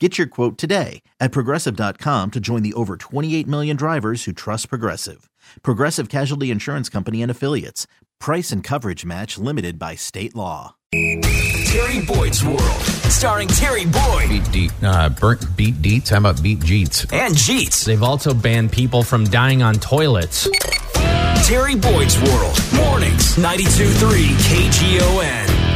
Get your quote today at progressive.com to join the over 28 million drivers who trust Progressive. Progressive Casualty Insurance Company and Affiliates. Price and coverage match limited by state law. Terry Boyd's World, starring Terry Boyd Beat Deet. Uh, burnt beat Deets. How about beat Jeets? and Jeets. They've also banned people from dying on toilets. Terry Boyd's World, mornings, 92.3 KGON.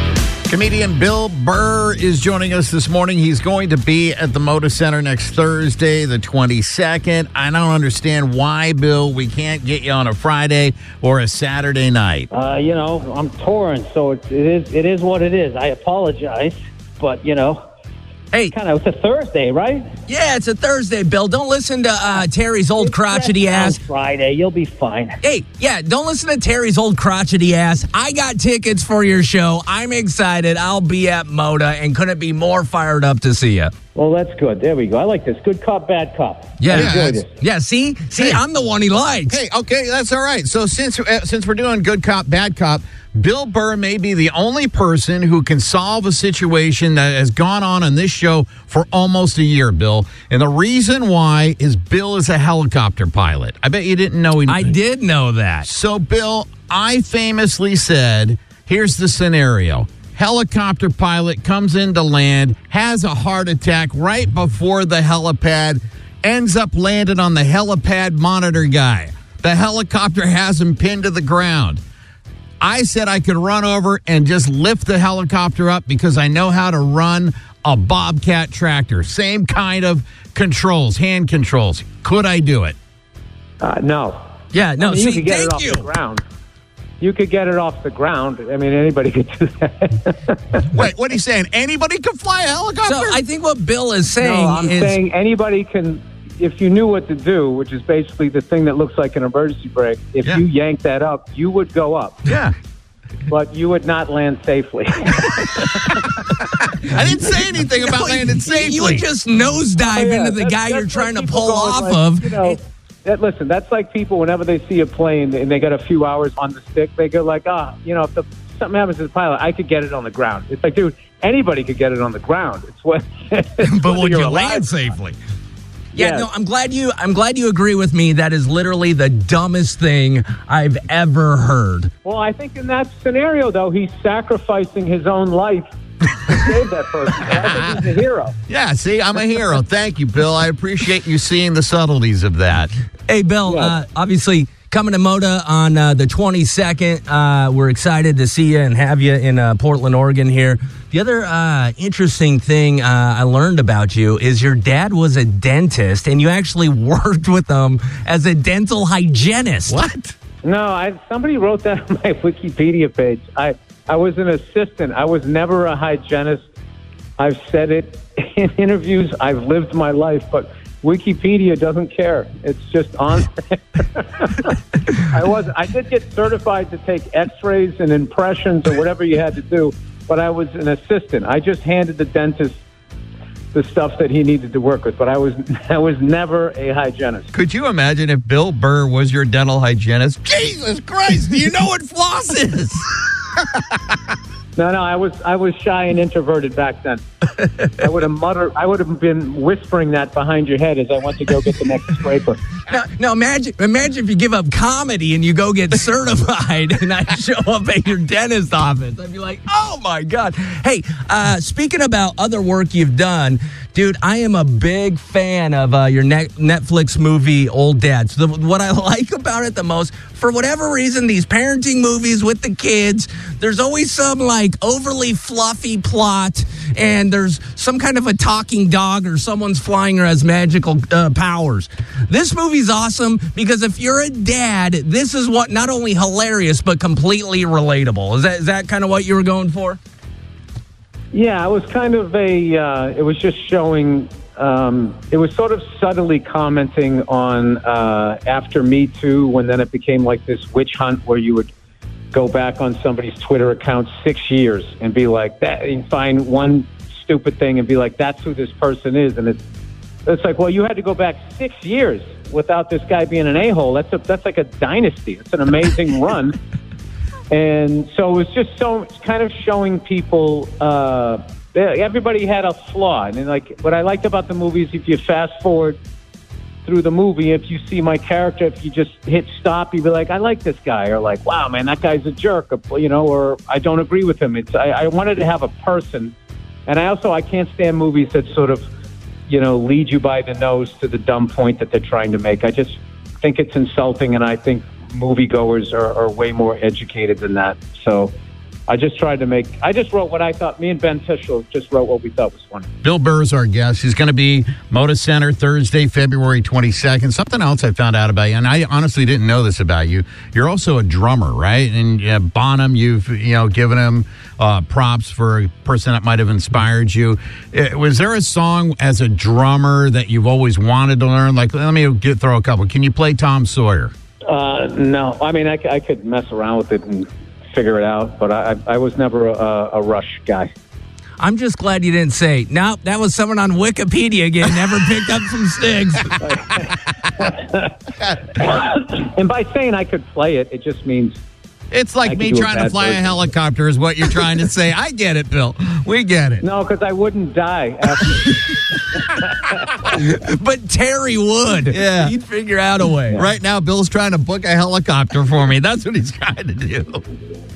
Comedian Bill Burr is joining us this morning. He's going to be at the Moda Center next Thursday, the 22nd. I don't understand why, Bill, we can't get you on a Friday or a Saturday night. Uh, you know, I'm touring, so it, it is it is what it is. I apologize, but you know, Hey, kind of it's a Thursday, right? Yeah, it's a Thursday, Bill. Don't listen to uh, Terry's old crotchety on ass. Friday, you'll be fine. Hey, yeah, don't listen to Terry's old crotchety ass. I got tickets for your show. I'm excited. I'll be at Moda and couldn't be more fired up to see you. Well, that's good. There we go. I like this. Good cop, bad cop. Yeah, enjoy yeah. See, see, Hey. I'm the one he likes. Hey, okay, that's all right. So since uh, since we're doing good cop, bad cop, Bill Burr may be the only person who can solve a situation that has gone on in this show for almost a year, Bill. And the reason why is Bill is a helicopter pilot. I bet you didn't know he. I did know that. So, Bill, I famously said, here's the scenario. Helicopter pilot comes into land, has a heart attack right before the helipad, ends up landing on the helipad monitor guy. The helicopter has him pinned to the ground. I said I could run over and just lift the helicopter up because I know how to run a Bobcat tractor. Same kind of controls, hand controls. Could I do it? Uh, no, Yeah, no. I mean, you could get thank it off you. the ground. You could get it off the ground. I mean, anybody could do that. Wait, what are you saying? Anybody can fly a helicopter? So I think what Bill is saying no, I'm is saying anybody can. If you knew what to do, which is basically the thing that looks like an emergency brake, if Yeah. you yank that up, you would go up, yeah. but you would not land safely. I didn't say anything about landing safely. You would just nosedive Oh, Yeah, into the that's- guy that's you're like trying to pull off like, of. You know, that, listen, that's like people whenever they see a plane and they got a few hours on the stick, they go like, ah, you know, if the, something happens to the pilot, I could get it on the ground. It's like, dude, anybody could get it on the ground. It's what. but would you're you alive. land safely? Yeah, Yes. no, I'm glad you I'm glad you agree with me. That is literally the dumbest thing I've ever heard. Well, I think in that scenario, though, he's sacrificing his own life to save that person. I think he's a hero. Yeah, see, I'm a hero. Thank you, Bill. I appreciate you seeing the subtleties of that. Hey, Bill, Yeah. uh, obviously coming to Moda on uh, the 22nd. Uh, we're excited to see you and have you in uh, Portland, Oregon here. The other uh, interesting thing uh, I learned about you is your dad was a dentist and you actually worked with him as a dental hygienist. What? No, I somebody wrote that on my Wikipedia page. I I was an assistant. I was never a hygienist. I've said it in interviews. I've lived my life, but Wikipedia doesn't care. It's just on. I was. I did get certified to take X-rays and impressions or whatever you had to do, but I was an assistant. I just handed the dentist the stuff that he needed to work with, but I was I was never a hygienist. Could you imagine if Bill Burr was your dental hygienist? Jesus Christ, do you know what floss is? No, no, I was I was shy and introverted back then. I would have muttered, I would have been whispering that behind your head as I went to go get the next scraper. Now, now imagine, imagine if you give up comedy and you go get certified, and I show up at your dentist office. I'd be like, "Oh my god!" Hey, uh, speaking about other work you've done, Dude, I am a big fan of uh, your net- Netflix movie, Old Dads. The, what I like about it the most, for whatever reason, these parenting movies with the kids, there's always some like overly fluffy plot, and there's some kind of a talking dog or someone's flying or has magical uh, powers. This movie's awesome because if you're a dad, this is what not only hilarious but completely relatable. Is that is that kind of what you were going for? Yeah, it was kind of a. Uh, it was just showing. Um, it was sort of subtly commenting on uh, after Me Too, when then it became like this witch hunt where you would go back on somebody's Twitter account six years and be like that, and find one stupid thing and be like, "That's who this person is," and it's it's like, well, you had to go back six years without this guy being an a hole. That's a that's like a dynasty. It's an amazing run. And so it was just so kind of showing people uh, everybody had a flaw. And like what I liked about the movie is if you fast forward through the movie, if you see my character, if you just hit stop, you'd be like, I like this guy, or like, wow, man, that guy's a jerk, or, you know, or I don't agree with him. It's I, I wanted to have a person, and I also I can't stand movies that sort of, you know, lead you by the nose to the dumb point that they're trying to make. I just think it's insulting, and I think moviegoers are, are way more educated than that. So I just tried to make. I just wrote what I thought. Me and Ben Tishler just wrote what we thought was funny. Bill Burr is our guest. He's going to be Moda Center Thursday, February 22nd. Something else I found out about you, and I honestly didn't know this about you. You're also a drummer, right? And uh, Bonham, you've you know given him uh, props for a person that might have inspired you. Uh, was there a song as a drummer that you've always wanted to learn? Like, let me get, throw a couple. Can you play Tom Sawyer? Uh, no, I mean I, I could mess around with it and figure it out, but I, I was never a, a Rush guy. I'm just glad you didn't say, no, that was someone on Wikipedia again, never picked up some sticks. and by saying I could play it, it just means it's like me trying to fly version. a helicopter, is what you're trying to say. I get it, Bill. We get it. No, because I wouldn't die. but Terry would. Yeah. He'd figure out a way. Right now, Bill's trying to book a helicopter for me. That's what he's trying to do.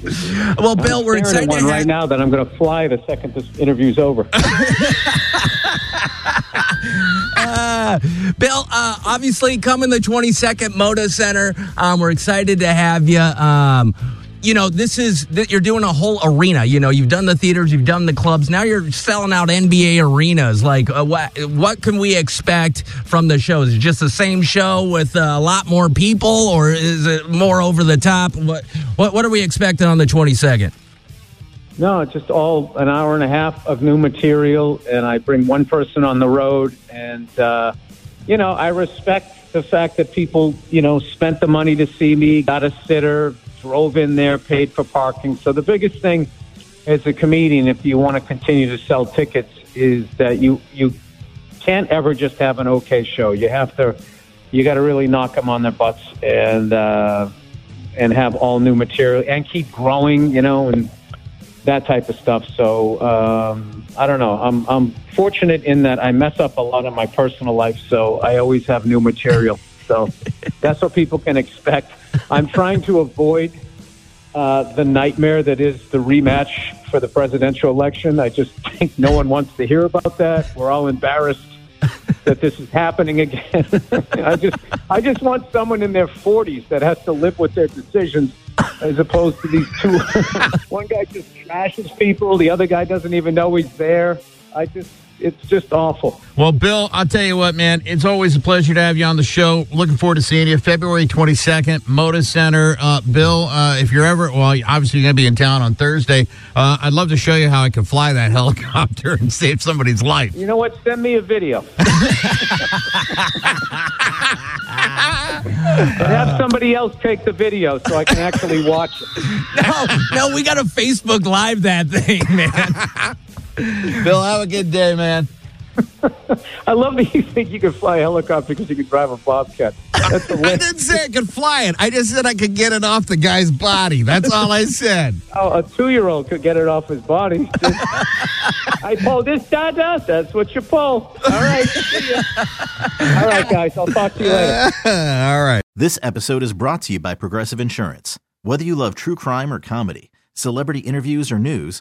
Well, Bill, we're excited. One right now that I'm going to fly the second this interview's over. uh, Bill, uh, obviously, coming the 22nd Moda Center. Um, we're excited to have you. Um, you know, this is that you're doing a whole arena. You know, you've done the theaters, you've done the clubs. Now you're selling out NBA arenas. Like, uh, what what can we expect from the show? Is it just the same show with uh, a lot more people, or is it more over the top? What what what are we expecting on the 22nd? No, it's just all an hour and a half of new material, and I bring one person on the road, and uh, you know, I respect the fact that people, you know, spent the money to see me, got a sitter, drove in there, paid for parking. So the biggest thing as a comedian, if you want to continue to sell tickets, is that you you can't ever just have an okay show. You have to, you got to really knock them on their butts and uh, and have all new material and keep growing, you know, and that type of stuff. So um, I don't know. I'm I'm fortunate in that I mess up a lot in my personal life, so I always have new material. So that's what people can expect. I'm trying to avoid uh, the nightmare that is the rematch for the presidential election. I just think no one wants to hear about that. We're all embarrassed that this is happening again. I just I just want someone in their 40s that has to live with their decisions as opposed to these two. One guy just trashes people, the other guy doesn't even know he's there. I just it's just awful. Well, Bill, I'll tell you what, man. It's always a pleasure to have you on the show. Looking forward to seeing you February 22nd, Moda Center. Uh, Bill, uh, if you're ever, well, obviously you're going to be in town on Thursday. Uh, I'd love to show you how I can fly that helicopter and save somebody's life. You know what? Send me a video. have somebody else take the video so I can actually watch it. No, no, we got to Facebook Live that thing, man. Bill, have a good day, man. I love that you think you can fly a helicopter because you can drive a bobcat. That's I didn't say I could fly it. I just said I could get it off the guy's body. That's all I said. Oh, a two-year-old could get it off his body. I pull this dada. That's what you pull. All right. all right, guys. I'll talk to you later. all right. This episode is brought to you by Progressive Insurance. Whether you love true crime or comedy, celebrity interviews or news,